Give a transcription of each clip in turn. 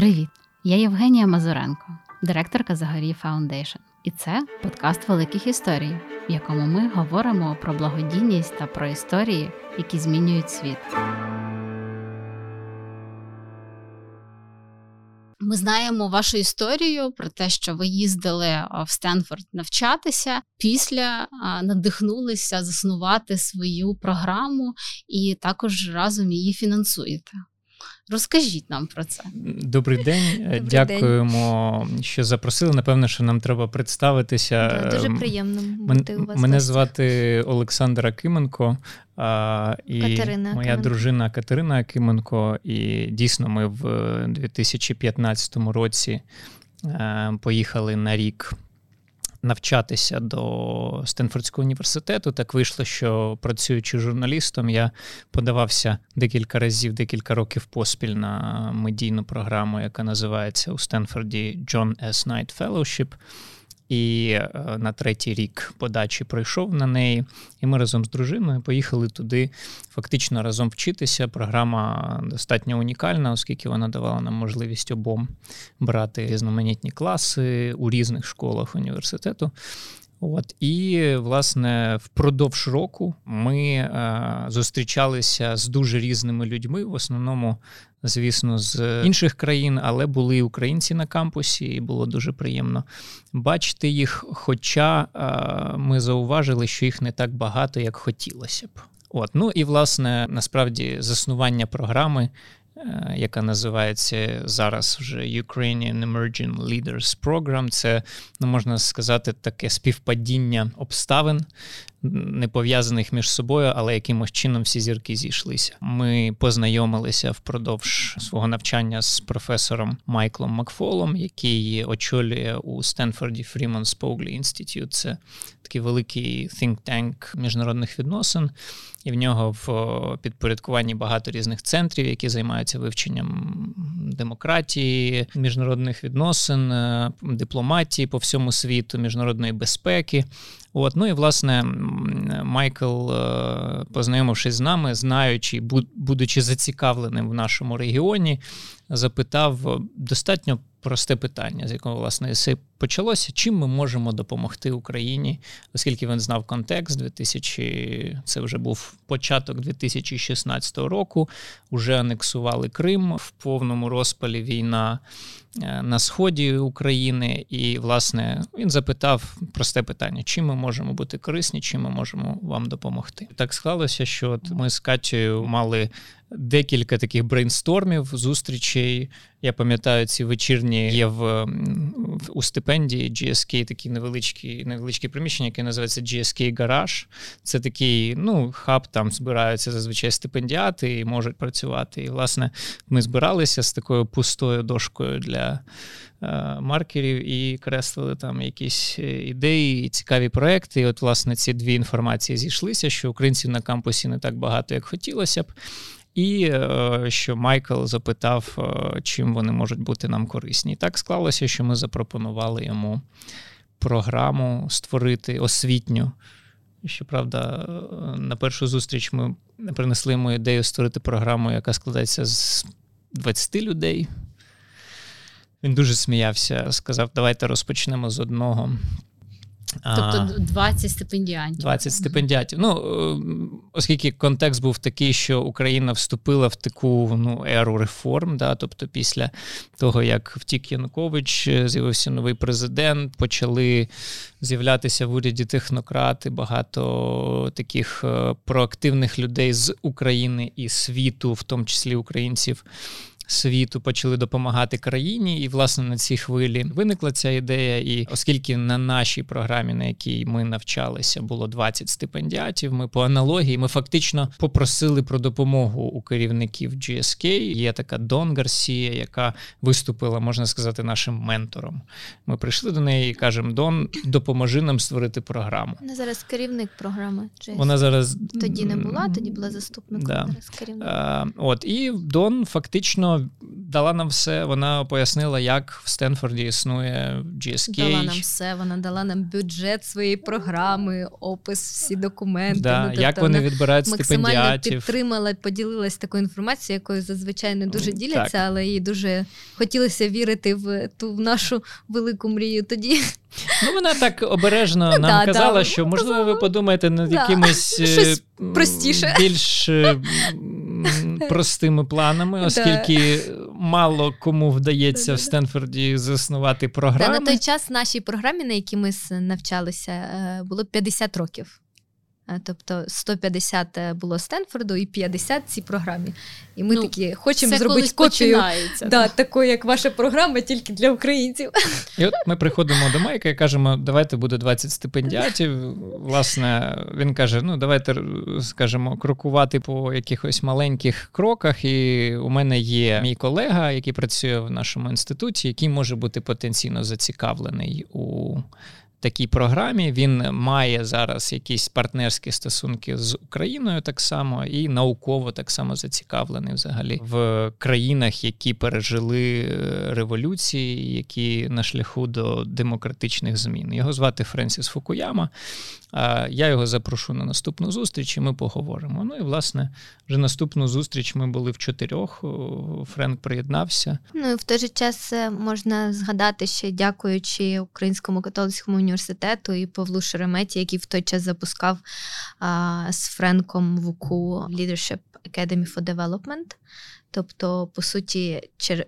Привіт! Я Євгенія Мазуренко, директорка Загорій Foundation. І це подкаст великих історій, в якому ми говоримо про благодійність та про історії, які змінюють світ. Ми знаємо вашу історію про те, що ви їздили в Стенфорд навчатися. Після надихнулися заснувати свою програму і також разом її фінансуєте. Розкажіть нам про це. Добрий день, Добрий дякуємо, день. що запросили. Напевно, що нам треба представитися. Да, дуже ем, приємно бути у вас. Мене гості. звати Олександр Акименко а, і Катерина моя Акименко. дружина Катерина Акименко. І дійсно, ми в 2015 році е, поїхали на рік навчатися до Стенфордського університету. Так вийшло, що працюючи журналістом, я подавався декілька разів, декілька років поспіль на медійну програму, яка називається у Стенфорді John S. Knight Fellowship і е, на третій рік подачі пройшов на неї. І ми разом з дружиною поїхали туди фактично разом вчитися. Програма достатньо унікальна, оскільки вона давала нам можливість обом брати різноманітні класи у різних школах університету. От і власне впродовж року ми е, зустрічалися з дуже різними людьми, в основному, звісно, з інших країн, але були і українці на кампусі, і було дуже приємно бачити їх. Хоча е, ми зауважили, що їх не так багато, як хотілося б. От, ну і власне насправді заснування програми яка називається зараз вже Ukrainian Emerging Leaders Program. Це, ну, можна сказати, таке співпадіння обставин, не пов'язаних між собою, але якимось чином всі зірки зійшлися. Ми познайомилися впродовж свого навчання з професором Майклом Макфолом, який очолює у Стенфорді Freeman Spogli Institute. Це такий великий think tank міжнародних відносин, і в нього в підпорядкуванні багато різних центрів, які займаються вивченням демократії, міжнародних відносин, е, дипломатії по всьому світу, міжнародної безпеки. От, Ну і власне Майкл, е, познайомившись з нами, знаючи, будучи зацікавленим в нашому регіоні, запитав достатньо просте питання, з якого власне есе почалося. Чим ми можемо допомогти Україні, оскільки він знав контекст 2000, це вже був початок 2016 року. Уже анексували Крим в повному розпалі війна. Е, на сході України, і власне він запитав просте питання: чим ми можемо бути корисні, чим ми можемо вам допомогти? Так склалося, що ми з Катєю мали декілька таких брейнстормів, зустрічей. Я пам'ятаю, ці вечірні є в, у стипендії GSK такі невеличкі невеличкі приміщення, яке називається GSK Garage. Це такий ну, хаб, там збираються зазвичай стипендіати і можуть працювати. І, власне, ми збиралися з такою пустою дошкою для е, маркерів і креслили там якісь е, ідеї і цікаві проекти. І от, власне, ці дві інформації зійшлися, що українців на кампусі не так багато, як хотілося б. І е, що Майкл запитав, е, чим вони можуть бути нам корисні. І так склалося, що ми запропонували йому програму створити освітню. Щоправда, е, на першу зустріч ми принесли йому ідею створити програму, яка складається з 20 людей. Він дуже сміявся, сказав: давайте розпочнемо з одного. Тобто 20 стипендіантів. 20 стипендіатів. Ну, оскільки контекст був такий, що Україна вступила в таку ну, еру реформ, да, тобто після того, як втік Янукович, е, з'явився новий президент, почали з'являтися в уряді технократи, багато таких е, проактивних людей з України і світу, в тому числі українців світу почали допомагати країні, і власне на цій хвилі виникла ця ідея. І оскільки на нашій програмі, на якій ми навчалися, було 20 стипендіатів, ми по аналогії ми фактично попросили про допомогу у керівників GSK. Є така Дон Гарсія, яка виступила, можна сказати, нашим ментором. Ми прийшли до неї і кажемо: Дон, допоможи нам створити програму. Вона зараз керівник програми. GSK. Вона зараз тоді не була, тоді була заступником. Да. Зараз керівник. А, От і Дон фактично вона дала нам все. Вона пояснила, як в Стенфорді існує GSK. Дала нам все. Вона дала нам бюджет своєї програми, опис, всі документи. Да, ну, тобто як вони вона відбирають максимально підтримала, поділилась такою інформацією, якою зазвичай не дуже діляться, так. але їй дуже хотілося вірити в ту в нашу велику мрію тоді. Ну, вона так обережно нам Ну да, казала, да, що ну, можливо ви подумаєте над Да, якимись е, щось простіше. більш е, простими планами, оскільки мало кому вдається в Стенфорді заснувати Та на той час нашій програмі, на якій ми навчалися, е, було 50 років. Е, Тобто 150 було Стенфорду і 50 цій програмі. І ми Ну, такі хочемо зробити копію да, такої, як ваша програма, тільки для українців. І от ми приходимо до Майка і кажемо, давайте буде 20 стипендіатів. Власне, він каже: ну, давайте, скажімо, крокувати по якихось маленьких кроках. І у мене є мій колега, який працює в нашому інституті, який може бути потенційно зацікавлений у. Такій програмі він має зараз якісь партнерські стосунки з Україною так само, і науково так само зацікавлений взагалі в країнах, які пережили е, революції, які на шляху до демократичних змін. Його звати Френсіс Фукуяма. Я його запрошу на наступну зустріч, і ми поговоримо. Ну і власне, вже наступну зустріч ми були в чотирьох. Френк приєднався. Ну і в той же час е, можна згадати ще дякуючи Українському католицькому університету і Павлу Шереметі, який в той час запускав а, з Френком ВУКУ Leadership Academy for Development. Тобто, по суті, чер-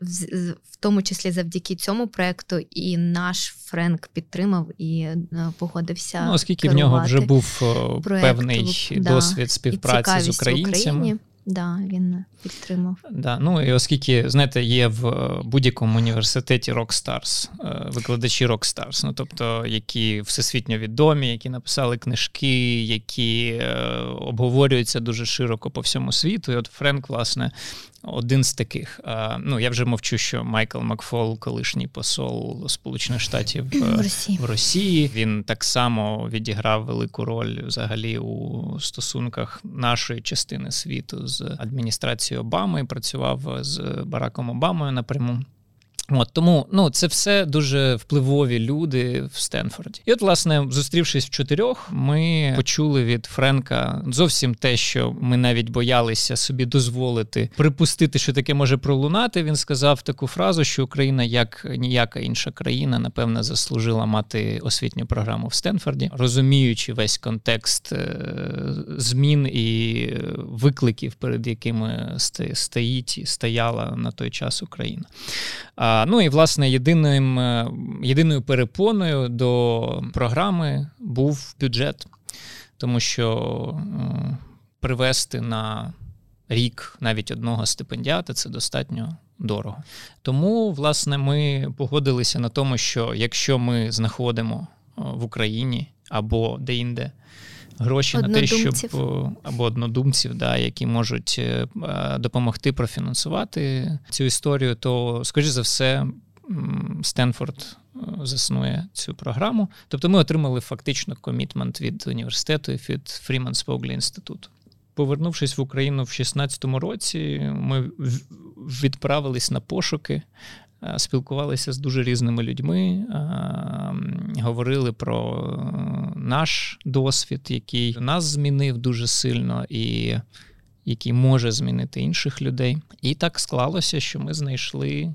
в тому числі завдяки цьому проекту, і наш Френк підтримав і е, погодився. Ну, оскільки в нього вже був проект, певний да, досвід співпраці з в українцями. Україні. Да, він підтримав. Да, ну і оскільки, знаєте, є в е, будь-якому університеті Rockstars, е, викладачі Rockstars, ну тобто, які всесвітньо відомі, які написали книжки, які е, обговорюються дуже широко по всьому світу. І от Френк, власне, один з таких. А, Ну, я вже мовчу, що Майкл Макфол, колишній посол Сполучених Штатів е, В Росії. в Росії. Він так само відіграв велику роль взагалі у стосунках нашої частини світу з адміністрацією Обами працював з Бараком Обамою напряму. От тому ну це все дуже впливові люди в Стенфорді. І от, власне, зустрівшись в чотирьох, ми почули від Френка зовсім те, що ми навіть боялися собі дозволити припустити, що таке може пролунати. Він сказав таку фразу, що Україна, як ніяка інша країна, напевне, заслужила мати освітню програму в Стенфорді, розуміючи весь контекст е, змін і викликів, перед якими стоїть і стояла на той час Україна. Ну і власне єдиним, е, єдиною перепоною до програми був бюджет, тому що е, привести на рік навіть одного стипендіата це достатньо дорого. Тому, власне, ми погодилися на тому, що якщо ми знаходимо е, в Україні або де-інде гроші на те, щоб або однодумців, да, які можуть е, е, допомогти профінансувати цю історію, то, скоріш за все, Стенфорд е, заснує цю програму. Тобто ми отримали фактично комітмент від університету і від Фріман Споглі інституту. Повернувшись в Україну в 16-му році, ми відправились на пошуки, спілкувалися з дуже різними людьми, е, говорили про е, наш досвід, який нас змінив дуже сильно і який може змінити інших людей. І так склалося, що ми знайшли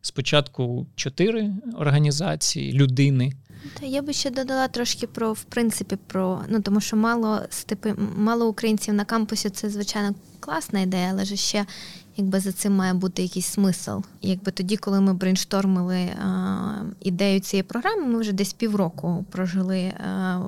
спочатку чотири організації людини. Та я би ще додала трошки про в принципі про ну тому, що мало стипи, мало українців на кампусі це звичайно класна ідея, але ж ще якби за цим має бути якийсь смисл. Якби тоді, коли ми брейнштормили а, ідею цієї програми, ми вже десь півроку прожили. А,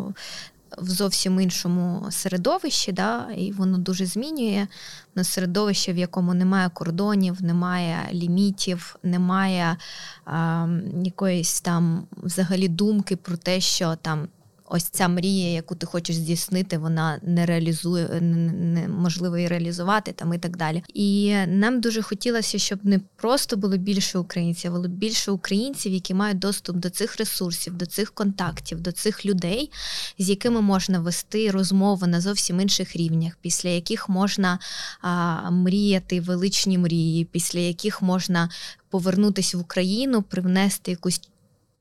в зовсім іншому середовищі, да, і воно дуже змінює на середовище, в якому немає кордонів, немає лімітів, немає а, якоїсь там взагалі думки про те, що там ось ця мрія, яку ти хочеш здійснити, вона не реалізує, неможливо її реалізувати там і так далі. І нам дуже хотілося, щоб не просто було більше українців, а було більше українців, які мають доступ до цих ресурсів, до цих контактів, до цих людей, з якими можна вести розмови на зовсім інших рівнях, після яких можна а, мріяти величні мрії, після яких можна повернутися в Україну, привнести якусь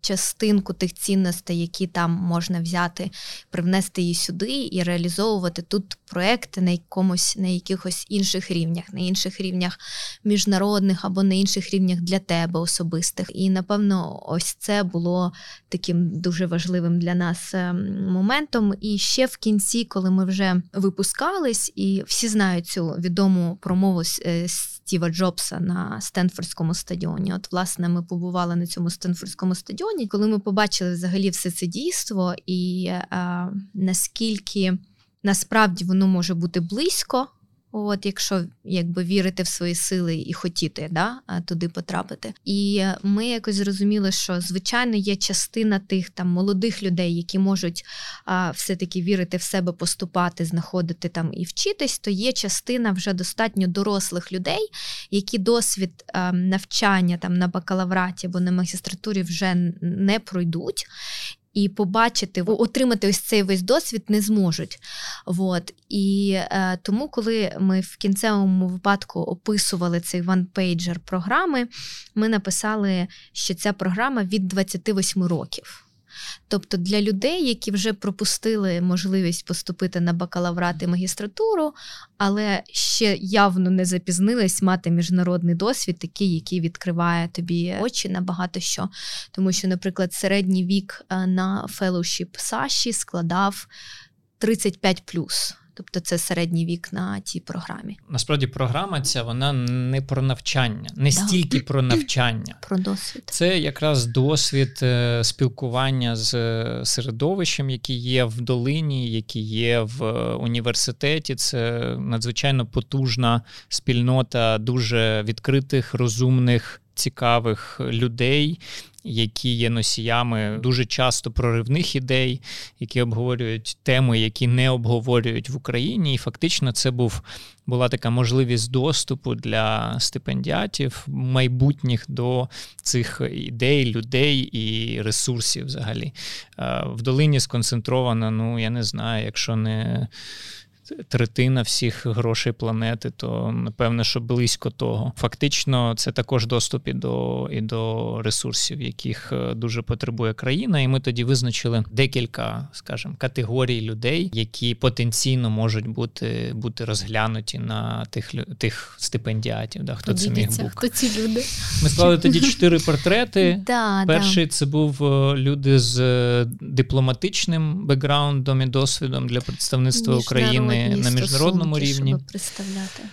частинку тих цінностей, які там можна взяти, привнести її сюди і реалізовувати тут проекти на якомусь на якихось інших рівнях, на інших рівнях міжнародних або на інших рівнях для тебе особистих. І напевно, ось це було таким дуже важливим для нас ем, моментом. І ще в кінці, коли ми вже випускались, і всі знають цю відому промову е, Стіва Джобса на Стенфордському стадіоні. От, власне, ми побували на цьому Стенфордському стадіоні, коли ми побачили взагалі все це дійство, і е, наскільки насправді воно може бути близько От, якщо якби вірити в свої сили і хотіти да, туди потрапити. І ми якось зрозуміли, що звичайно є частина тих там молодих людей, які можуть а, все-таки вірити в себе, поступати, знаходити там і вчитись, то є частина вже достатньо дорослих людей, які досвід а, навчання там на бакалавраті або на магістратурі вже не пройдуть і побачити, отримати ось цей весь досвід не зможуть. От. І е, тому, коли ми в кінцевому випадку описували цей one-pager програми, ми написали, що ця програма від 28 років. Тобто для людей, які вже пропустили можливість поступити на бакалаврат і магістратуру, але ще явно не запізнились мати міжнародний досвід, такий, який відкриває тобі очі на багато що. Тому що, наприклад, середній вік е, на fellowship 'і Саші складав 35 Тобто це середній вік на цій програмі. Насправді програма ця вона не про навчання, не да. стільки про навчання. Про досвід. Це якраз досвід е, спілкування з е, середовищем, які є в долині, які є в е, університеті. Це надзвичайно потужна спільнота дуже відкритих, розумних. Цікавих людей, які є носіями дуже часто проривних ідей, які обговорюють теми, які не обговорюють в Україні. І фактично це був була така можливість доступу для стипендіатів майбутніх до цих ідей, людей і ресурсів. Взагалі в долині сконцентровано. Ну я не знаю, якщо не третина всіх грошей планети, то напевне, що близько того. Фактично, це також доступ і до і до ресурсів, яких е, дуже потребує країна. І ми тоді визначили декілька, скажімо, категорій людей, які потенційно можуть бути бути розглянуті на тих тих стипендіатів. Да, Хто це міг бути. Хто ці люди? Ми склали тоді чотири портрети. Да, Перший да. це був е, люди з е, дипломатичним бекграундом і досвідом для представництва України на міжнародному рівні. Щоб представляти.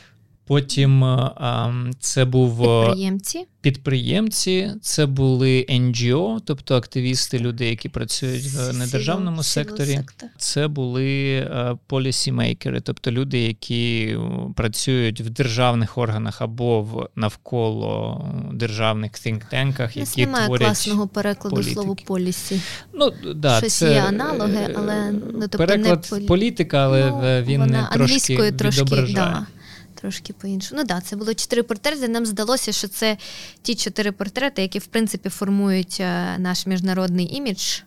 Потім а, це був підприємці. Підприємці, це були NGO, тобто активісти, люди, які працюють в недержавному секторі. Це були полісімейкери, тобто люди, які працюють в державних органах або в навколо державних think-танках, які немає творять класного перекладу політики. слову полісі. Ну да, Щось це є аналоги, але ну, тобто переклад не політика, але ну, він не трошки трошки відображає. Да трошки по-іншому. Ну так, да, це було чотири портрети. Нам здалося, що це ті чотири портрети, які в принципі формують е, наш міжнародний імідж.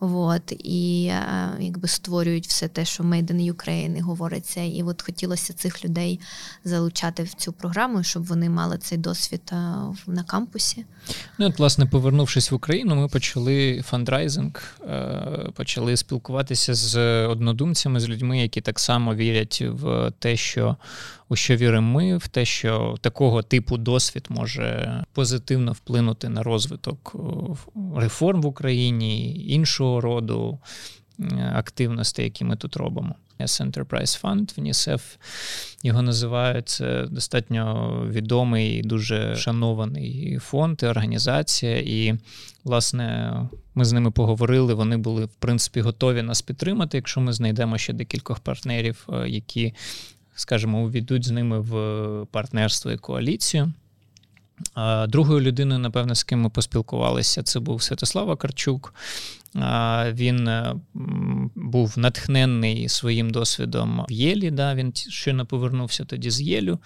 От, і е, якби створюють все те, що Made in Ukraine говориться. І от хотілося цих людей залучати в цю програму, щоб вони мали цей досвід е, на кампусі. Ну, от, власне, повернувшись в Україну, ми почали фандрайзинг, почали спілкуватися з однодумцями, з людьми, які так само вірять в те, що у що віримо ми, в те, що такого типу досвід може позитивно вплинути на розвиток реформ в Україні, іншого роду активностей, які ми тут робимо. Enterprise Fund, в НІСЕФ його називають. Це достатньо відомий і дуже шанований фонд і організація. І, власне, ми з ними поговорили. Вони були, в принципі, готові нас підтримати, якщо ми знайдемо ще декількох партнерів, е, які скажімо, увійдуть з ними в партнерство і коаліцію. Другою людиною, напевно, з ким ми поспілкувалися, це був Святослав Акарчук. Він був натхнений своїм досвідом в Єлі. Да, Він щойно повернувся тоді з Єлю.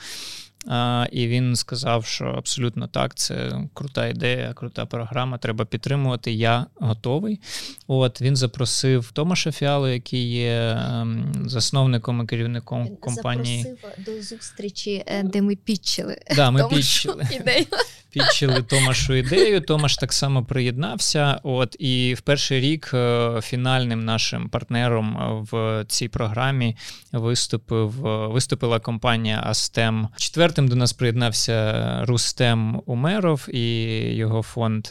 А, І він сказав, що абсолютно так, це крута ідея, крута програма. Треба підтримувати. Я готовий. От він запросив Томаша Фіалу, який є ем, засновником і керівником він компанії. Запросив до зустрічі, е, де ми підчили. Да, ми підчили. ідею. Підчили Томашу ідею. Томаш так само приєднався. От і в перший рік е, фінальним нашим партнером в цій програмі виступив виступила компанія Астем. Четвертим до нас приєднався Рустем Умеров і його фонд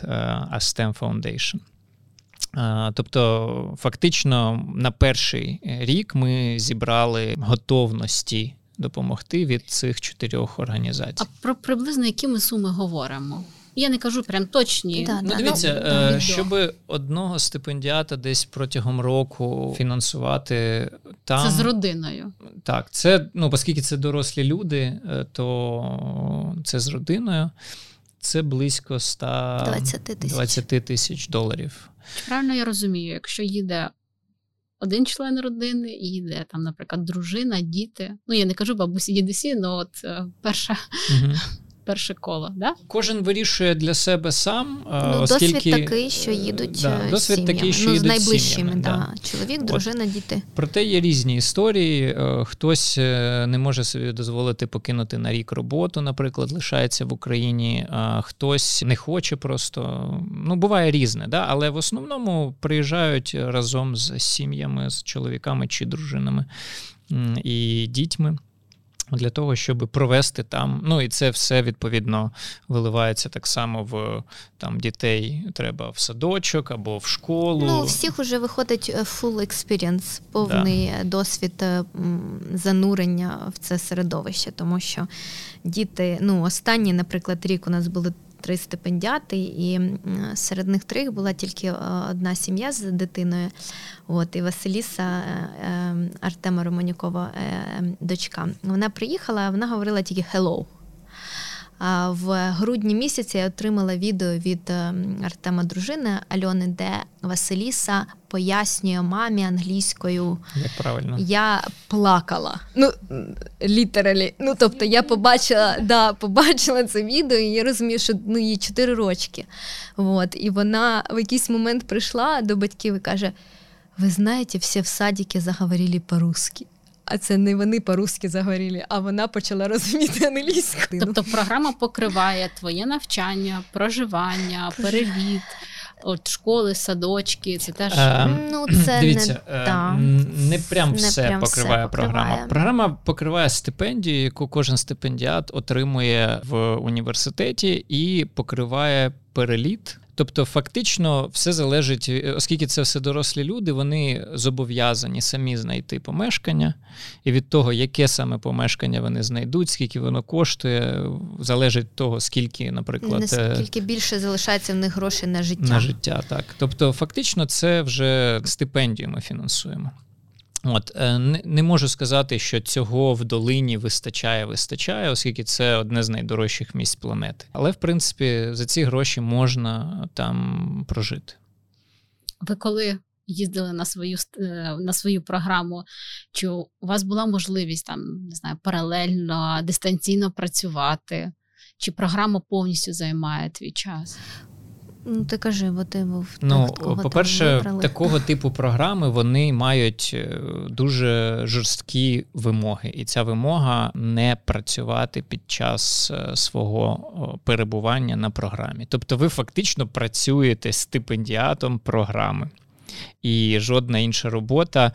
Астем Foundation. Тобто, фактично, на перший рік ми зібрали готовності допомогти від цих чотирьох організацій. А про приблизно які ми суми говоримо? Я не кажу прям точні. Да, ну, дивіться, ну, е, щоб одного стипендіата десь протягом року фінансувати там. Це з родиною. Так, це ну, оскільки це дорослі люди, е, то це з родиною. Це близько 120 тисяч 20 тисяч доларів. Правильно я розумію, якщо їде один член родини, і йде там, наприклад, дружина, діти. Ну я не кажу бабусі, дідусі, але от е, перша. Угу перше коло. Да? Кожен вирішує для себе сам. Ну, оскільки... Досвід такий, що їдуть да, е, досвід сім'ями. такий, що ну, їдуть з найближчими. Сім'ями, да. Чоловік, дружина, От. діти. Проте є різні історії. Е, хтось е, не може собі дозволити покинути на рік роботу, наприклад, лишається в Україні, а хтось не хоче просто. Ну, буває різне, да? але в основному приїжджають разом з сім'ями, з чоловіками чи дружинами і дітьми для того, щоб провести там. Ну і це все відповідно виливається так само в там дітей. Треба в садочок або в школу. Ну, у всіх вже виходить е, full experience, повний да. досвід е, занурення в це середовище, тому що діти, ну останній, наприклад, рік у нас були три стипендіати, і серед них трьох була тільки е, одна сім'я з дитиною. От, І Василіса е, е, Артема Романюкова, дочка. Вона приїхала, вона говорила тільки «hello». В грудні місяці я отримала відео від Артема дружини Альони, де Василіса пояснює мамі англійською. Як правильно. Я плакала. Ну, літералі. Ну, тобто, я побачила да, побачила це відео, і я розумію, що ну, їй 4 рочки. От, І вона в якийсь момент прийшла до батьків і каже: Ви знаєте, всі в садіки заговорили по-русски а це не вони по-русски загоріли, а вона почала розуміти англійську. Тобто програма покриває твоє навчання, проживання, перевід. От школи, садочки, це теж ем, ну це дивіться, не та, не прям не все прям покриває все програма. Покриває. Програма покриває стипендію, яку кожен стипендіат отримує в університеті, і покриває переліт Тобто, фактично, все залежить, е, оскільки це все дорослі люди, вони зобов'язані самі знайти помешкання, і від того, яке саме помешкання вони знайдуть, скільки воно коштує, залежить того, скільки, наприклад, наскільки більше залишається в них грошей на життя. На життя, так. Тобто, фактично, це вже стипендію ми фінансуємо. От е, не, можу сказати, що цього в долині вистачає, вистачає, оскільки це одне з найдорожчих місць планети. Але в принципі за ці гроші можна там прожити. Ви коли їздили на свою е, на свою програму, чи у вас була можливість там не знаю, паралельно дистанційно працювати? Чи програма повністю займає твій час? Ну, ти кажи, бо ти був ну, по-перше, такого типу програми вони мають е, дуже жорсткі вимоги, і ця вимога не працювати під час е, свого перебування на програмі. Тобто, ви фактично працюєте стипендіатом програми і жодна інша робота.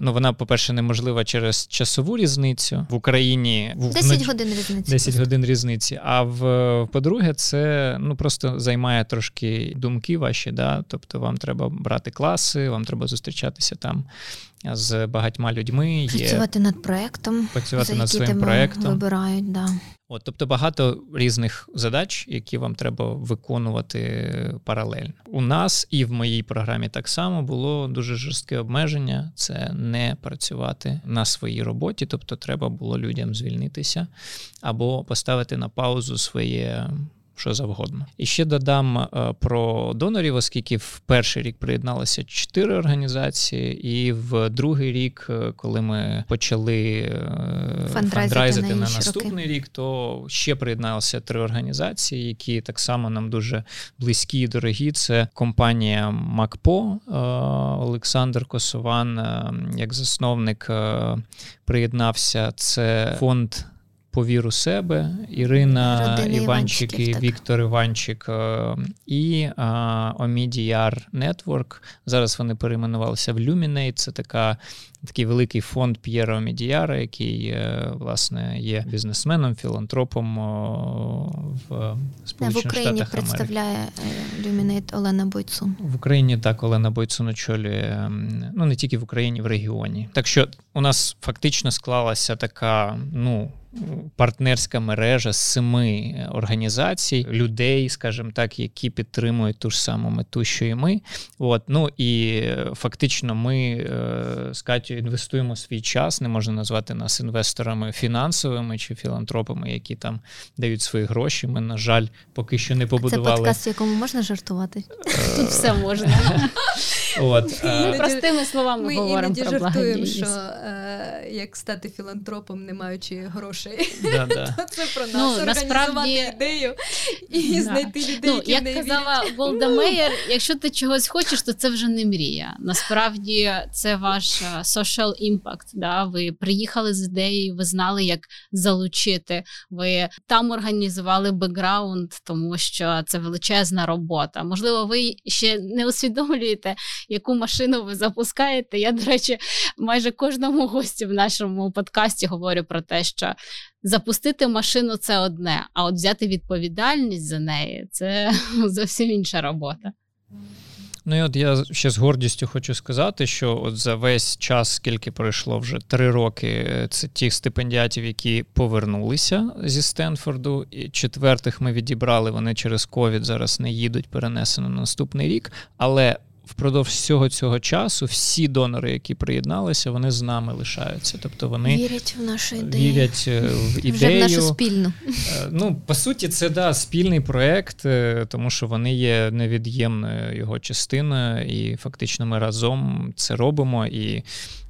Ну, вона, по-перше, неможлива через часову різницю в Україні 10 вноч... годин різниці. 10 годин різниці. А в по-друге, це ну просто займає трошки думки ваші. Да? Тобто вам треба брати класи, вам треба зустрічатися там з багатьма людьми. Працювати є... над проектом. Працювати за над своїм проектом. Вибирають, да. От, Тобто багато різних задач, які вам треба виконувати паралельно. У нас і в моїй програмі так само було дуже жорстке обмеження це не працювати на своїй роботі, тобто треба було людям звільнитися або поставити на паузу своє що завгодно. І ще додам е, про донорів, оскільки в перший рік приєдналися чотири організації, і в другий рік, е, коли ми почали фандрайзити на, на наступний роки. рік, то ще приєдналися три організації, які так само нам дуже близькі і дорогі. Це компанія МакПо Олександр Косован, як засновник, приєднався. Це фонд повір у себе, Ірина Родини Іванчик і Віктор Іванчик е, і Омідіар Network. Зараз вони перейменувалися в Luminate. Це така. Такий великий фонд П'єра Омідіяра, який е, власне є бізнесменом, філантропом в Сполучених в Україні Штатах представляє Люмінейт Олена Бойцун. В Україні так Олена Бойцун очолює ну не тільки в Україні, в регіоні. Так що у нас фактично склалася така, ну партнерська мережа з семи організацій, людей, скажімо так, які підтримують ту ж саму мету, що і ми. От, ну і фактично, ми е, з Катю інвестуємо свій час, не можна назвати нас інвесторами фінансовими чи філантропами, які там дають свої гроші. Ми, на жаль, поки що не побудували. Це подкаст, в якому можна жартувати. Тут все можна. От, Ми простими словами ми говоримо про жартуємо, що е, як стати філантропом, не маючи грошей. Да, да. Це про нас ну, організувати насправді... ідею і да. знайти людей, ну, які як в казала Голда Меєр, якщо ти чогось хочеш, то це вже не мрія. Насправді це ваш е, social impact. Да? Ви приїхали з ідеєю, ви знали, як залучити. Ви там організували бекграунд, тому що це величезна робота. Можливо, ви ще не усвідомлюєте, яку машину ви запускаєте. Я, до речі, майже кожному гостю в нашому подкасті говорю про те, що запустити машину це одне, а от взяти відповідальність за неї це зовсім інша робота. Ну і от я ще з гордістю хочу сказати, що от за весь час, скільки пройшло вже три роки, це тих стипендіатів, які повернулися зі Стенфорду. І Четвертих ми відібрали. Вони через ковід зараз не їдуть, перенесено на наступний рік. Але впродовж всього цього часу всі донори, які приєдналися, вони з нами лишаються. Тобто вони вірять в нашу ідею. Вірять е, в ідею. Вже в нашу спільну. Е, ну, по суті, це да, спільний проект, е, тому що вони є невід'ємною його частиною, і фактично ми разом це робимо. І Е,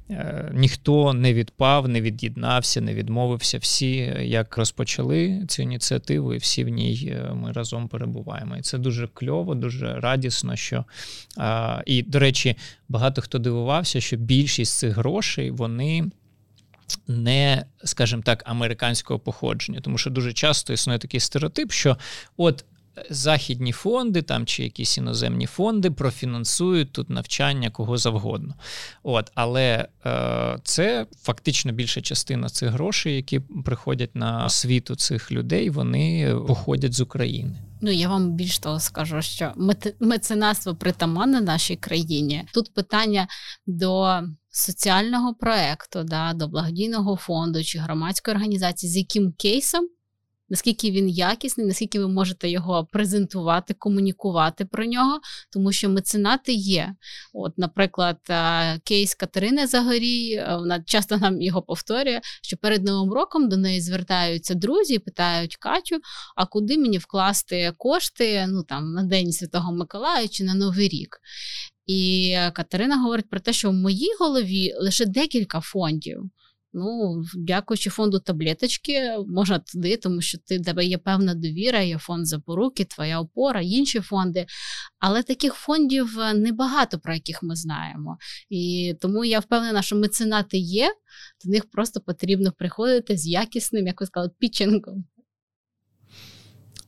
ніхто не відпав, не від'єднався, не відмовився. Всі як розпочали цю ініціативу, і всі в ній е, ми разом перебуваємо. І це дуже кльово, дуже радісно. що І, до речі, багато хто дивувався, що більшість цих грошей вони. Не, скажімо так, американського походження, тому що дуже часто існує такий стереотип, що от західні фонди там чи якісь іноземні фонди профінансують тут навчання кого завгодно. От, Але е, це фактично більша частина цих грошей, які приходять на освіту цих людей, вони походять з України. Ну я вам більш того скажу, що меценатство притаманне нашій країні. Тут питання до соціального проекту, да, до благодійного фонду чи громадської організації, з яким кейсом наскільки він якісний, наскільки ви можете його презентувати, комунікувати про нього, тому що меценати є. От, Наприклад, е, кейс Катерини Загорій, е, вона часто нам його повторює, що перед Новим роком до неї звертаються друзі і питають Катю, а куди мені вкласти кошти ну, там, на День Святого Миколая чи на Новий рік. І Катерина говорить про те, що в моїй голові лише декілька фондів. Ну, дякуючи фонду таблеточки, можна туди, тому що ти тебе є певна довіра, є фонд запоруки, твоя опора, інші фонди. Але таких фондів е, небагато, про яких ми знаємо. І тому я впевнена, що меценати є, до них просто потрібно приходити з якісним, як ви сказали, пічингом.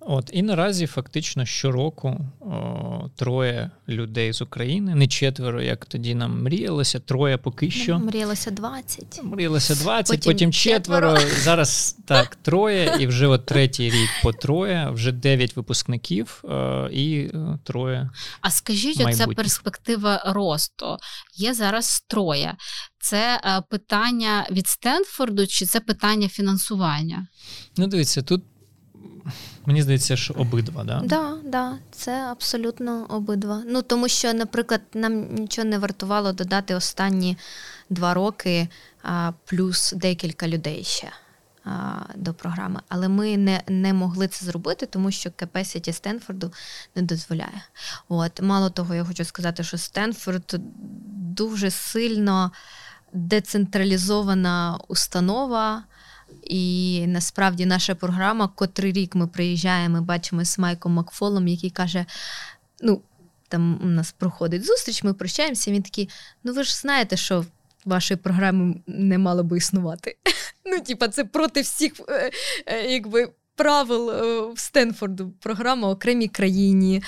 От і наразі фактично щороку о, троє людей з України, не четверо, як тоді нам мріялося, троє поки що. Мріялося 20. Мріялося 20, потім, потім четверо. четверо. Зараз так, троє, і вже от третій рік по троє, вже дев'ять випускників о, і е, троє. А скажіть, оця перспектива росту є зараз троє. Це е, питання від Стенфорду, чи це питання фінансування? Ну, дивіться, тут Мені здається, що обидва, да? Да, да, це абсолютно обидва. Ну тому що, наприклад, нам нічого не вартувало додати останні два роки, а плюс декілька людей ще. до програми. Але ми не не могли це зробити, тому що capacity Стенфорду не дозволяє. От, Мало того, я хочу сказати, що Стенфорд дуже сильно децентралізована установа. І насправді наша програма, котрий рік ми приїжджаємо, бачимо з Майком Макфолом, який каже: ну, там у нас проходить зустріч, ми прощаємося. Він такий: ну ви ж знаєте, що вашої програми не мало би існувати. Ну, типа, це проти всіх, е, е, якби правил е, в Стенфорду. Програма окремій країні,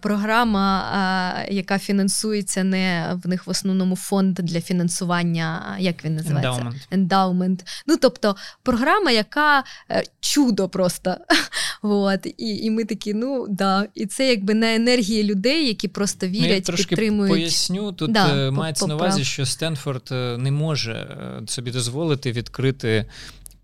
програма, яка фінансується не в них в основному фонд для фінансування, як він називається? Endowment. Endowment. Ну, тобто програма, яка е, чудо просто. От. І і ми такі, ну да. І це якби на енергії людей, які просто вірять, ну, я трошки підтримують. Поясню, тут да, е, мається на увазі, що Стенфорд не може собі дозволити відкрити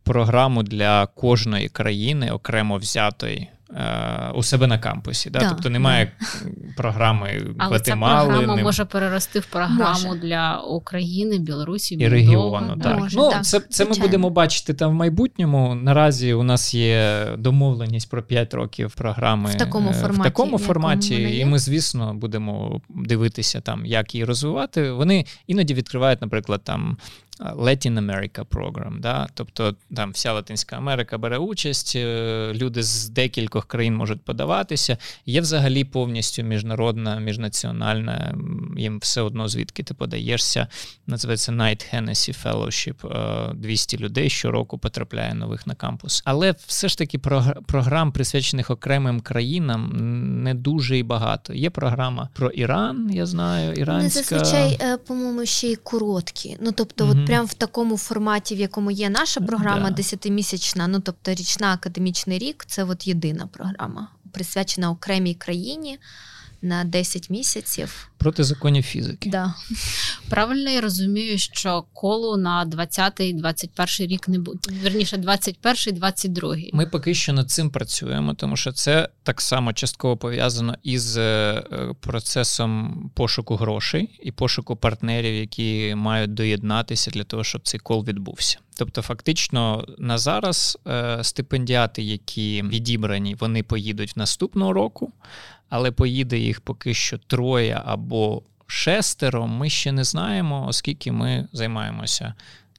програму для кожної країни окремо взятої. Е, у себе на кампусі, да? да тобто немає да. програми Але Гватемали. ця програма не... може перерости в програму може. для України, Білорусі і регіону. Да. Так. Може, ну, так. Це це ми будемо бачити там в майбутньому. Наразі у нас є домовленість про 5 років програми в такому форматі, в такому форматі і ми, звісно, будемо дивитися, там, як її розвивати. Вони іноді відкривають, наприклад, там Latin America Program, да? тобто там вся Латинська Америка бере участь, е, люди з декількох країн можуть подаватися. Є взагалі повністю міжнародна, міжнаціональна, їм все одно звідки ти подаєшся. Називається Night Hennessy Fellowship. 200 е, людей щороку потрапляє нових на кампус. Але все ж таки програм, присвячених окремим країнам, не дуже і багато. Є програма про Іран, я знаю, іранська. зазвичай, е, по-моєму, ще й короткі. Ну тобто, mm-hmm. Прям в такому форматі, в якому є наша програма, десятимісячна, ну тобто річна академічний рік, це от єдина програма, присвячена окремій країні на 10 місяців. Проти законів фізики. Да. Правильно я розумію, що колу на 20-й, 21 рік не буде. Верніше, 21-й, 22 Ми поки що над цим працюємо, тому що це так само частково пов'язано із е, процесом пошуку грошей і пошуку партнерів, які мають доєднатися для того, щоб цей кол відбувся. Тобто, фактично, на зараз е, стипендіати, які відібрані, вони поїдуть наступного року але поїде їх поки що троє або шестеро. Ми ще не знаємо, оскільки ми займаємося.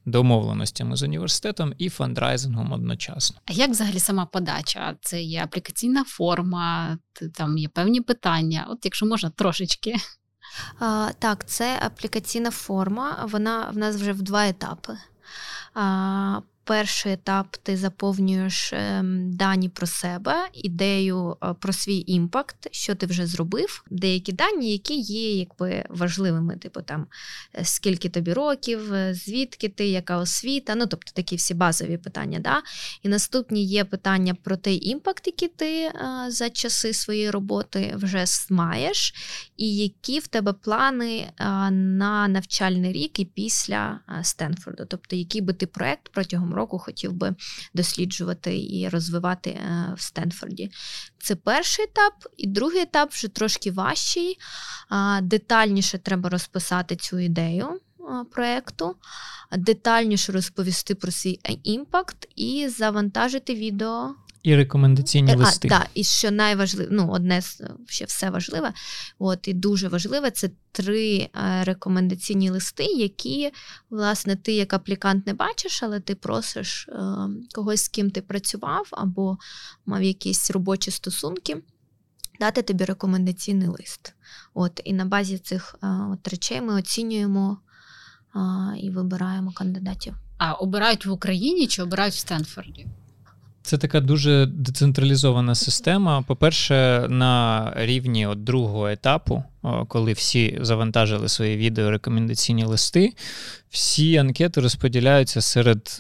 Домовленостями з університетом і фандрайзингом одночасно. А як взагалі сама подача? Це є аплікаційна форма, там є певні питання. От якщо можна трошечки. А, Так, це аплікаційна форма. Вона в нас вже в два етапи. А, перший етап ти заповнюєш ем, дані про себе, ідею е, про свій імпакт, що ти вже зробив. Деякі дані, які є якби важливими, типу там е, скільки тобі років, е, звідки ти, яка освіта, ну тобто такі всі базові питання. Да? І наступні є питання про той імпакт, який ти за часи своєї роботи вже маєш, і які в тебе плани на навчальний рік і після Стенфорду, тобто який би ти проект протягом року хотів би досліджувати і розвивати е, в Стенфорді. Це перший етап, і другий етап вже трошки важчий. Детальніше треба розписати цю ідею. Проєкту, детальніше розповісти про свій імпакт і завантажити відео і рекомендаційні листи. А, так, і що найважливіше, ну, одне ще все важливе, от і дуже важливе це три е, рекомендаційні листи, які, власне, ти як аплікант не бачиш, але ти просиш е, когось, з ким ти працював, або мав якісь робочі стосунки. Дати тобі рекомендаційний лист. От, І на базі цих е, от речей ми оцінюємо і вибираємо кандидатів. А обирають в Україні чи обирають в Стенфорді? Це така дуже децентралізована система. По-перше, на рівні от другого етапу, коли всі завантажили свої відео рекомендаційні листи, всі анкети розподіляються серед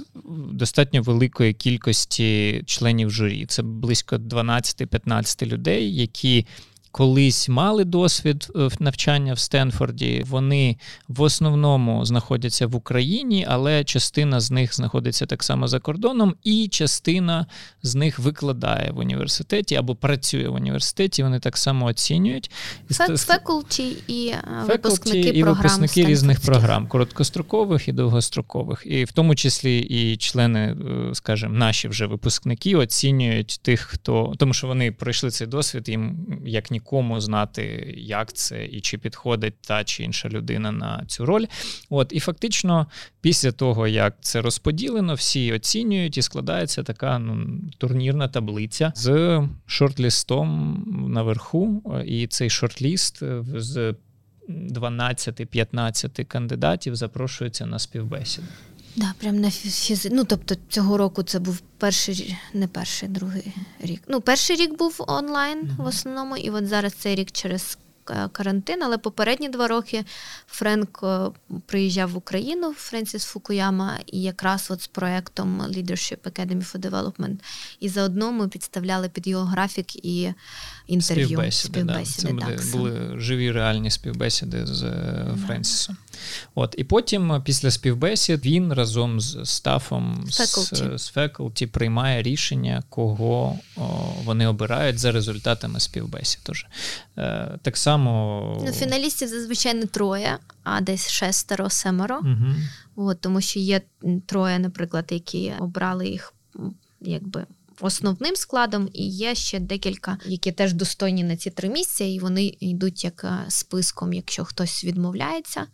достатньо великої кількості членів журі. Це близько 12-15 людей, які колись мали досвід е, навчання в Стенфорді. Вони в основному знаходяться в Україні, але частина з них знаходиться так само за кордоном, і частина з них викладає в університеті або працює в університеті. Вони так само оцінюють. Фекулті і е, випускники і програм випускники різних програм, короткострокових і довгострокових, і в тому числі і члени, е, скажімо, наші вже випускники оцінюють тих, хто тому, що вони пройшли цей досвід, їм як нікому знати, як це і чи підходить та чи інша людина на цю роль. От і фактично, після того як це розподілено, всі оцінюють і складається така ну, турнірна таблиця з шортлістом наверху. І цей шортліст з 12-15 кандидатів запрошується на співбесіду. Да, прям на фізи... Ну, тобто цього року це був перший, не перший, другий рік. Ну, перший рік був онлайн mm-hmm. в основному, і от зараз цей рік через карантин, але попередні два роки Френк е, приїжджав в Україну, Френсіс Фукуяма, і якраз от з проектом Leadership Academy for Development. І заодно ми підставляли під його графік і інтерв'ю. Співбесіди, співбесіди да. Це так, були живі реальні співбесіди з е, Френсісом. От, І потім, після співбесід, він разом з стафом faculty. з фекулті приймає рішення, кого о, вони обирають за результатами співбесід. Тож, е, так само... Ну, Фіналістів зазвичай не троє, а десь шестеро, семеро. Угу. От, Тому що є троє, наприклад, які обрали їх якби. Основним складом і є ще декілька, які теж достойні на ці три місця, і вони йдуть як е, списком, якщо хтось відмовляється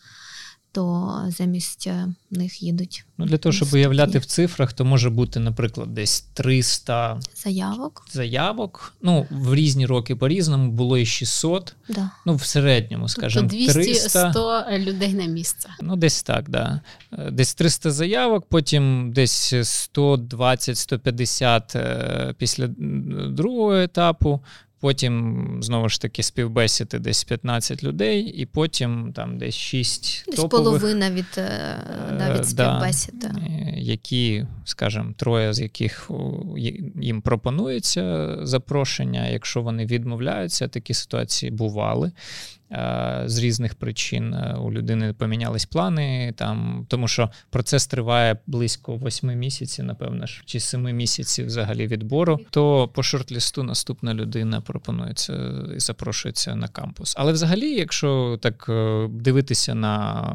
то замість е, них їдуть. Ну, Для того, щоб уявляти в цифрах, то може бути, наприклад, десь 300 заявок. Заявок. Ну, в різні роки по-різному було і 600. Да. Ну, в середньому, скажімо, тобто 200 100 людей на місце. Ну, десь так, да. Е, десь 300 заявок, потім десь 120-150 е, після другого етапу. Потім знову ж таки співбесіди десь 15 людей, і потім там десь 6 десь топових, половина від е, да, від співбесід, Да, які, скажімо, троє з яких їм пропонується запрошення. Якщо вони відмовляються, такі ситуації бували. Е, з різних причин е, у людини помінялись плани, там, тому що процес триває близько восьми місяців, напевно ж, чи семи місяців взагалі відбору, то по шорт-лісту наступна людина пропонується і запрошується на кампус. Але взагалі, якщо так е, дивитися на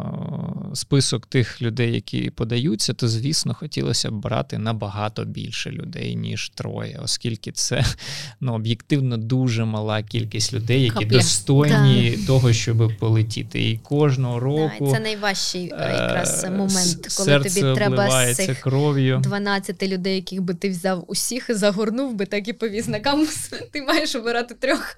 список тих людей, які подаються, то звісно хотілося б брати набагато більше людей, ніж троє, оскільки це ну, об'єктивно дуже мала кількість людей, які Капля. достойні того, щоб полетіти. І кожного року да, це найважчий е, якраз момент, коли тобі треба з цих кров'ю. 12 людей, яких би ти взяв усіх, загорнув би так і повіз на кампус. Ти маєш обирати трьох.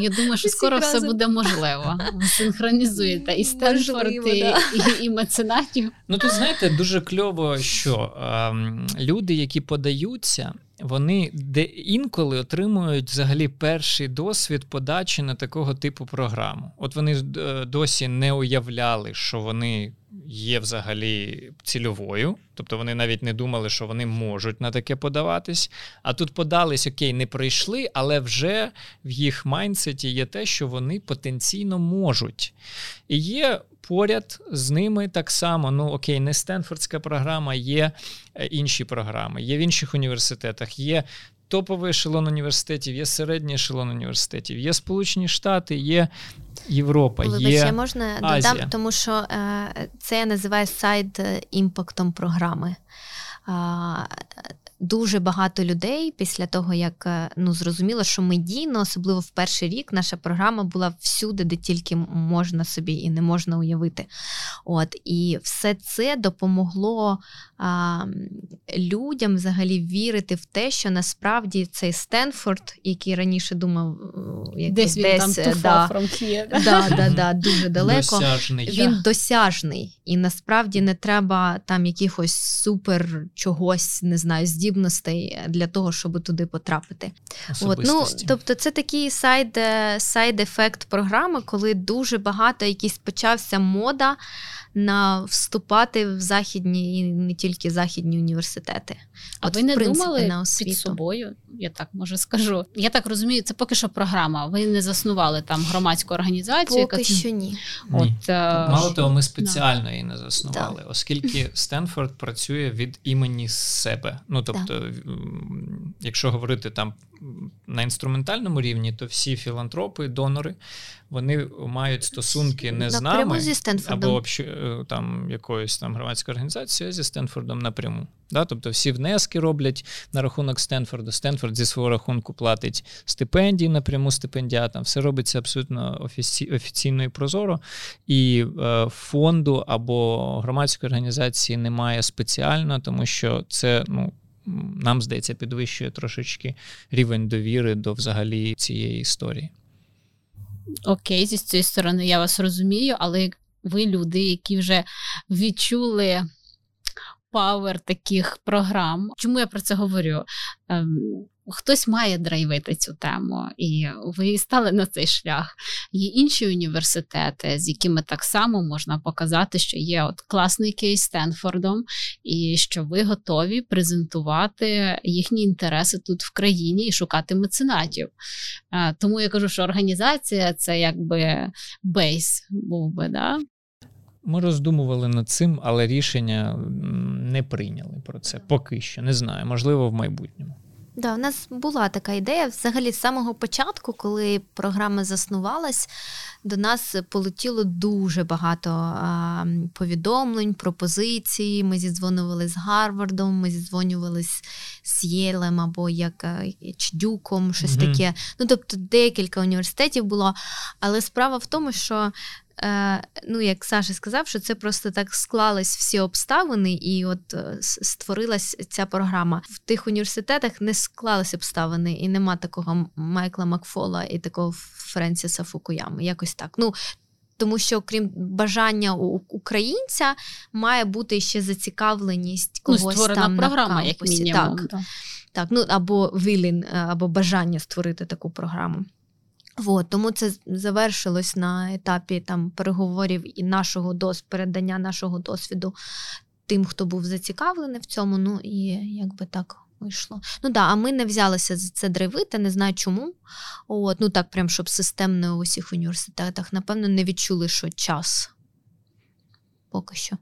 Я думаю, що скоро все буде можливо. Синхронізуєте і Стенфорд, і, да. і, і меценатів. Ну тут знаєте, дуже кльово, що ем, люди, які подаються вони де інколи отримують взагалі перший досвід подачі на такого типу програму. От вони е, досі не уявляли, що вони є взагалі цільовою, тобто вони навіть не думали, що вони можуть на таке подаватись. А тут подались, окей, не прийшли, але вже в їх майндсеті є те, що вони потенційно можуть. І є поряд з ними так само. Ну окей, не Стенфордська програма, є е, інші програми, є в інших університетах, є. Топовий ешелон університетів, є середній ешелон університетів, є Сполучені Штати, є Європа. Вибач, є можна Азія. додам, тому що е, це я називаю сайд е, імпактом програми. Дуже багато людей після того, як е, ну зрозуміло, що медійно, особливо в перший рік, наша програма була всюди, де тільки можна собі і не можна уявити. От І все це допомогло а, людям взагалі вірити в те, що насправді цей Стенфорд, який раніше думав, е, як десь, десь там е, да, да, да, да, дуже далеко, досяжний. він досяжний. І насправді не треба там якихось супер чогось, не знаю, здібностей для того, щоб туди потрапити. От, ну, Тобто, це такий сайд, сайд ефект програми, коли дуже багато якісь почався мода на вступати в західні і не тільки західні університети. А От, ви не принципі, думали на освіту. під собою? Я так може скажу. Я так розумію, це поки що програма. Ви не заснували там громадську організацію. Поки яка... що ні. От, ні. Е... Мало того, ми спеціально да. її не заснували, да. оскільки Стенфорд працює від імені себе. Ну тобто, да. якщо говорити там на інструментальному рівні, то всі філантропи, донори, вони мають стосунки не з нами зі або е, там якоюсь там громадською організацією, а зі Стенфордом напряму. Да? Тобто всі внески роблять на рахунок Стенфорда. Стенфорд зі свого рахунку платить стипендії напряму стипендіатам. Все робиться абсолютно офіці... офіційно і прозоро. І е, фонду або громадської організації немає спеціально, тому що це ну нам здається, підвищує трошечки рівень довіри до взагалі цієї історії. Окей, зі цієї сторони я вас розумію, але ви люди, які вже відчули павер таких програм. Чому я про це говорю? Хтось має драйвити цю тему, і ви стали на цей шлях. Є інші університети, з якими так само можна показати, що є от класний кейс Стенфордом, і що ви готові презентувати їхні інтереси тут в країні і шукати меценатів. Тому я кажу, що організація це якби бейс був би. да? Ми роздумували над цим, але рішення не прийняли про це поки що. Не знаю, можливо, в майбутньому. Да, у нас була така ідея. Взагалі, з самого початку, коли програма заснувалась, до нас полетіло дуже багато а, повідомлень, пропозицій. Ми зідзвонювали з Гарвардом, ми зідзвонювали з Єлем або як Чдюком, щось mm таке. Ну, тобто декілька університетів було. Але справа в тому, що Е, ну, як Саша сказав, що це просто так склались всі обставини, і от е, створилась ця програма. В тих університетах не склалися обставини, і нема такого Майкла Макфола і такого Френсіса Фукуями. Якось так. Ну, тому що, крім бажання українця, має бути ще зацікавленість ну, когось ну, там програма, на кампусі. як мінімум. Так, так, ну або вілін, е, або бажання створити таку програму. От, тому це завершилось на етапі там переговорів і нашого дос, передання нашого досвіду тим, хто був зацікавлений в цьому. Ну і якби так вийшло. Ну да, а ми не взялися за це драйвити, не знаю чому. От, Ну так, прям щоб системно у усіх університетах, напевно, не відчули, що час поки що.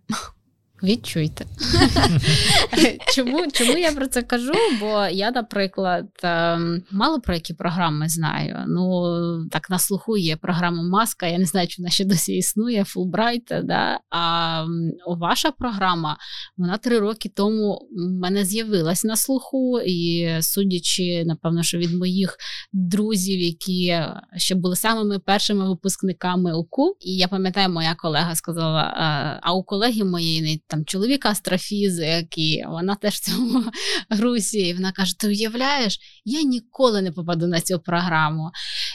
Відчуйте. Чому чому я про це кажу? Бо я, наприклад, ем, мало про які програми знаю. Ну, так на слуху є програма Маска, я не знаю, чи вона ще досі існує, Фулбрайт. Да? А ваша програма, вона три роки тому в мене з'явилась на слуху, і судячи, напевно, що від моїх друзів, які ще були самими першими випускниками УКУ, і я пам'ятаю, моя колега сказала: а у колеги моєї там чоловік астрофізик, і вона теж в цьому грусі. І вона каже: Ти уявляєш, я ніколи не попаду на цю програму.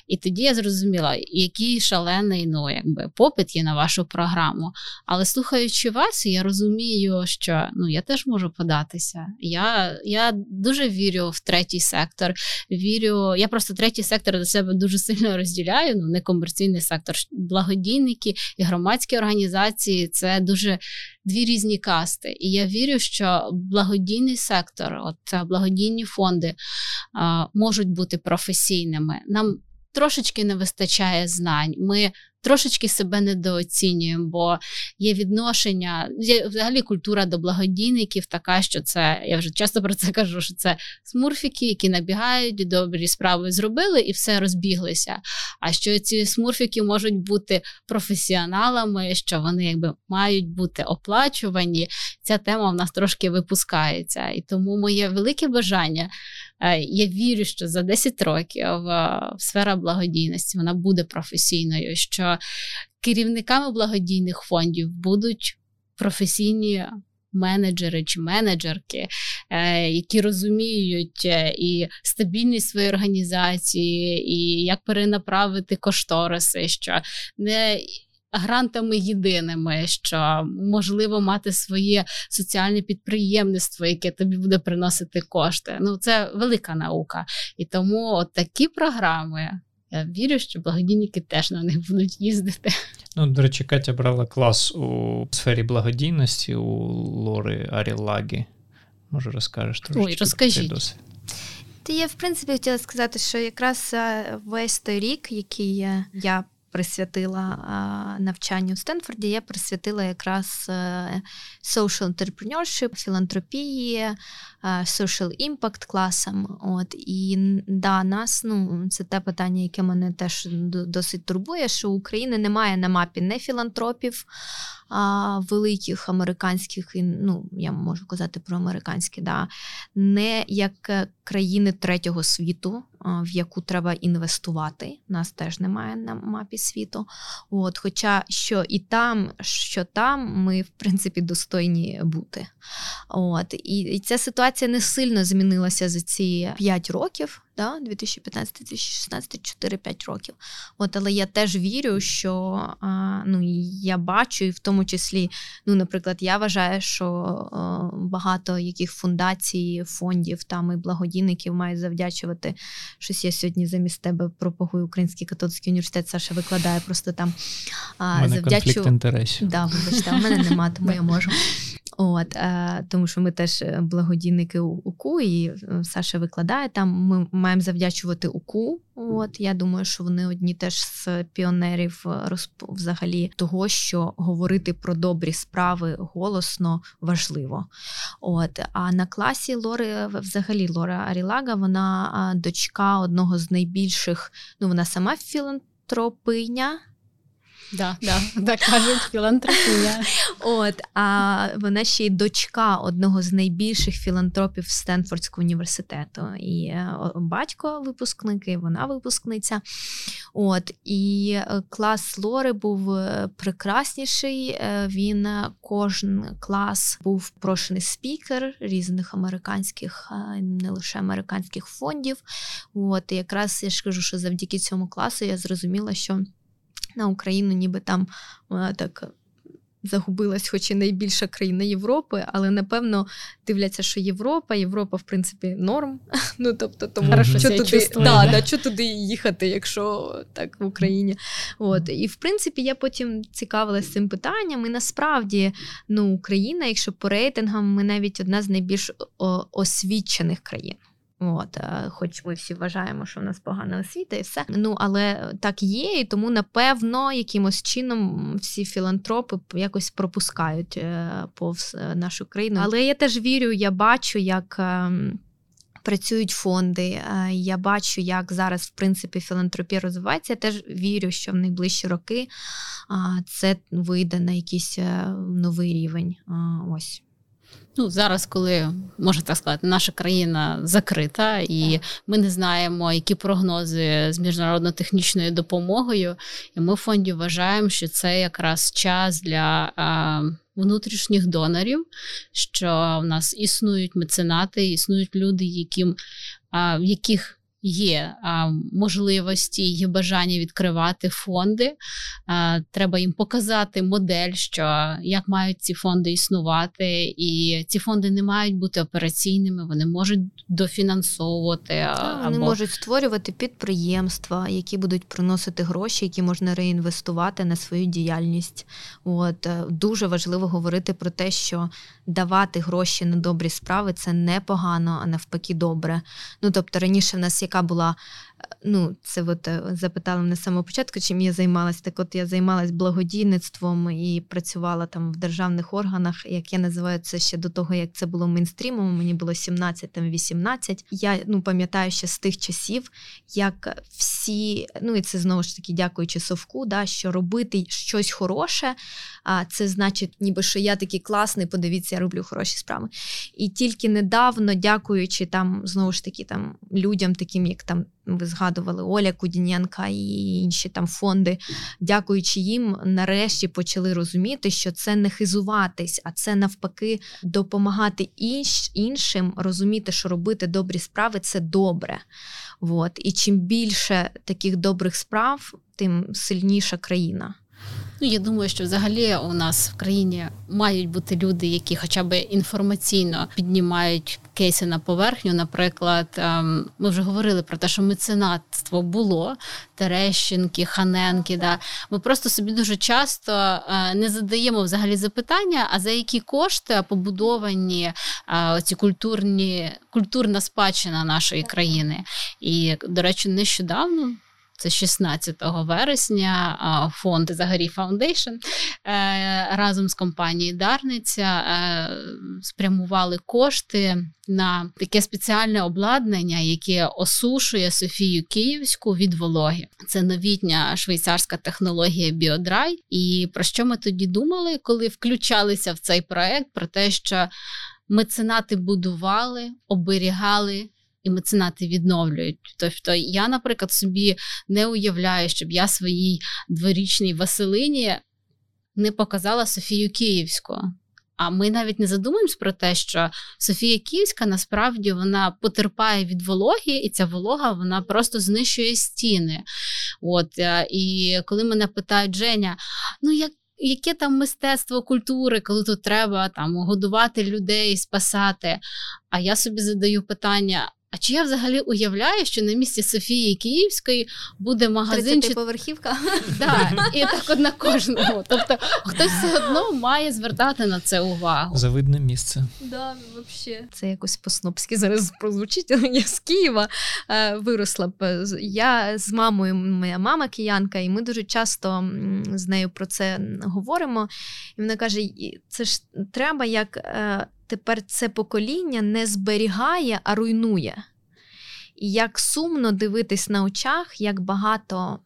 І тоді я зрозуміла, який шалений ну, якби, попит є на вашу програму. Але слухаючи вас, я розумію, що ну, я теж можу податися. Я я дуже вірю в третій сектор. Вірю, Я просто третій сектор до себе дуже сильно розділяю. Ну, не комерційний сектор, благодійники і громадські організації це дуже дві різні касти. І я вірю, що благодійний сектор, от благодійні фонди можуть бути професійними. Нам трошечки не вистачає знань. Ми трошечки себе недооцінюємо, бо є відношення, є взагалі культура до благодійників така, що це, я вже часто про це кажу, що це смурфіки, які набігають, добрі справи зробили і все розбіглися. А що ці смурфіки можуть бути професіоналами, що вони якби мають бути оплачувані, ця тема в нас трошки випускається. І тому моє велике бажання. Е, я вірю, що за 10 років е, сфера благодійності вона буде професійною. що керівниками благодійних фондів будуть професійні менеджери чи менеджерки, е, які розуміють і стабільність своєї організації, і як перенаправити кошториси, що не грантами єдиними, що можливо мати своє соціальне підприємництво, яке тобі буде приносити кошти. Ну це велика наука. І тому от такі програми. Я вірю, що благодійники теж на них будуть їздити. Ну, до речі, Катя брала клас у сфері благодійності у Лори Арілагі. Може, розкажеш трошки Ой, розкажіть. досвід. Та я в принципі хотіла сказати, що якраз е, весь той рік, який е, я присвятила е, навчанню в Стенфорді, я присвятила якраз social entrepreneurship, філантропії, social impact класам. От і да, нас ну це те питання, яке мене теж досить турбує, що України немає на мапі не філантропів а, великих американських, ну я можу казати про американські, да, не як е, країни третього світу, в яку треба інвестувати. Нас теж немає на мапі світу. От, Хоча що і там, що там, ми в принципі достойні бути. От, І, і ця ситуація не сильно змінилася за ці 5 років да, 2015-2016, 4-5 років. От, Але я теж вірю, що а, ну, я бачу, і в тому числі, ну, наприклад, я вважаю, що а, багато яких фундацій, фондів там і благодійників мають завдячувати. Щось я сьогодні замість тебе пропагую Український католицький університет, Саша викладає просто там. У мене завдячу... конфлікт інтересів. Да, вибачте, у мене нема, тому я можу. От, е, Тому що ми теж е, благодійники УКУ, і е, Саша викладає там. Ми маємо завдячувати УКУ. От Я думаю, що вони одні теж з піонерів взагалі того, що говорити про добрі справи голосно важливо. От, А на класі Лори, взагалі, Лора Арілага, вона дочка одного з найбільших, ну вона сама філантропиня. Да, да, так кажуть, філантропія. От, а вона ще й дочка одного з найбільших філантропів Стенфордського університету. І е, батько випускник, і вона випускниця. От, І е, клас Лори був е, прекрасніший. Він кожен клас був прошений спікер різних американських, не лише американських фондів. От, І якраз я ж кажу, що завдяки цьому класу я зрозуміла, що на Україну, ніби там вона так загубилась, хоч і найбільша країна Європи, але напевно дивляться, що Європа, Європа, в принципі, норм. Ну тобто, тому Хорошо що туди чувствую, да, да, що туди їхати, якщо так в Україні. От і в принципі я потім цікавилася цим питанням. І насправді ну, Україна, якщо по рейтингам, ми навіть одна з найбільш освічених країн. От, е, Хоч ми всі вважаємо, що в нас погана освіта і все. Ну, але так є, і тому, напевно, якимось чином всі філантропи якось пропускають е, повз е, нашу країну. Але я теж вірю, я бачу, як. Ем, працюють фонди, я бачу, як зараз в принципі філантропія розвивається. Я теж вірю, що в найближчі роки це вийде на якийсь новий рівень. Ось. Ну, зараз, коли можна так сказати, наша країна закрита, і ми не знаємо, які прогнози з міжнародно-технічною допомогою. І ми в фонді вважаємо, що це якраз час для внутрішніх донорів, що в нас існують меценати, існують люди, яким в яких є а, можливості, є бажання відкривати фонди. А, Треба їм показати модель, що як мають ці фонди існувати, і ці фонди не мають бути операційними, вони можуть дофінансовувати. А, вони можуть створювати підприємства, які будуть приносити гроші, які можна реінвестувати на свою діяльність. От е, Дуже важливо говорити про те, що давати гроші на добрі справи це непогано, а навпаки, добре. Ну тобто раніше в нас яка була ну, це от е, запитали мене з самого початку, чим я займалася. Так от я займалася благодійництвом і працювала там в державних органах, як я називаю це ще до того, як це було мейнстрімом, мені було 17 там 18. Я ну, пам'ятаю ще з тих часів, як всі, ну і це знову ж таки, дякуючи Совку, да, що робити щось хороше, а це значить, ніби що я такий класний, подивіться, я роблю хороші справи. І тільки недавно, дякуючи там, знову ж таки, там людям, таким як там ви згадували Оля Кудінянка і інші там фонди, дякуючи їм, нарешті почали розуміти, що це не хизуватись, а це навпаки допомагати інш, іншим розуміти, що робити добрі справи це добре. От. І чим більше таких добрих справ, тим сильніша країна. Ну я думаю, що взагалі у нас в країні мають бути люди, які хоча б інформаційно піднімають кейси на поверхню. Наприклад, ем, ми вже говорили про те, що меценатство було Терещенки, Ханенки. Да. Ми просто собі дуже часто е, не задаємо взагалі запитання, а за які кошти побудовані е, ці культурні культурна спадщина нашої країни. І, до речі, нещодавно це 16 вересня, фонд Загорій Foundation разом з компанією Дарниця е, спрямували кошти на таке спеціальне обладнання, яке осушує Софію Київську від вологи. Це новітня швейцарська технологія Biodry. І про що ми тоді думали, коли включалися в цей проект? Про те, що меценати будували, оберігали і меценати відновлюють. Тобто я, наприклад, собі не уявляю, щоб я своїй дворічній Василині не показала Софію Київську. А ми навіть не задумуємось про те, що Софія Київська насправді вона потерпає від вологи, і ця волога вона просто знищує стіни. От е, І коли мене питають Женя, ну як. Яке там мистецтво культури, коли тут треба там годувати людей, спасати? А я собі задаю питання: а чи я взагалі уявляю, що на місці Софії Київської буде магазин чи поверхівка? Так, і так от на кожному. Тобто хтось все одно має звертати на це увагу. Завидне місце. Да, вообще. Це якось по-снопськи зараз прозвучить. але Я з Києва е, виросла. Я з мамою, моя мама киянка, і ми дуже часто з нею про це говоримо. І вона каже: це ж треба як. Е, тепер це покоління не зберігає, а руйнує. І як сумно дивитись на очах, як багато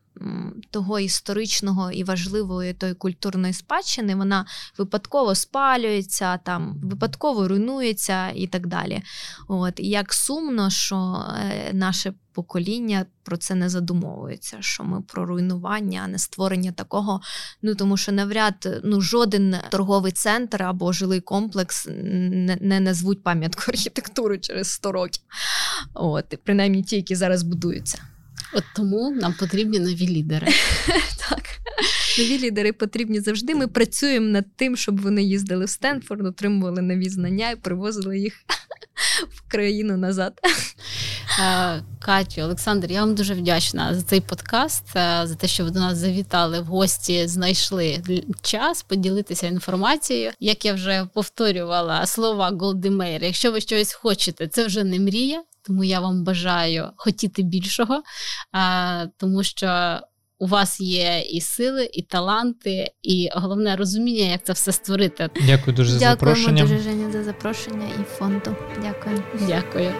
того історичного і важливої тої культурної спадщини, вона випадково спалюється, там випадково руйнується і так далі. От І як сумно, що е, наше покоління про це не задумовується, що ми про руйнування, а не створення такого. Ну тому що навряд ну жоден торговий центр або жилий комплекс не, не назвуть пам'ятку архітектури через 100 років. От, принаймні ті, які зараз будуються. От тому нам потрібні нові лідери. Так, нові лідери потрібні завжди. Ми працюємо над тим, щоб вони їздили в Стенфорд, отримували нові знання і привозили їх в країну назад. Е, Катю, Олександр, я вам дуже вдячна за цей подкаст, е, за те, що ви до нас завітали в гості, знайшли час поділитися інформацією. Як я вже повторювала слова Голди Меїр, якщо ви щось хочете, це вже не мрія. Тому я вам бажаю хотіти більшого, тому що у вас є і сили, і таланти, і головне розуміння, як це все створити. Дякую дуже Дякуємо за запрошення. Дякуємо дуже Женя за запрошення і фонду. Дякую. Дякую.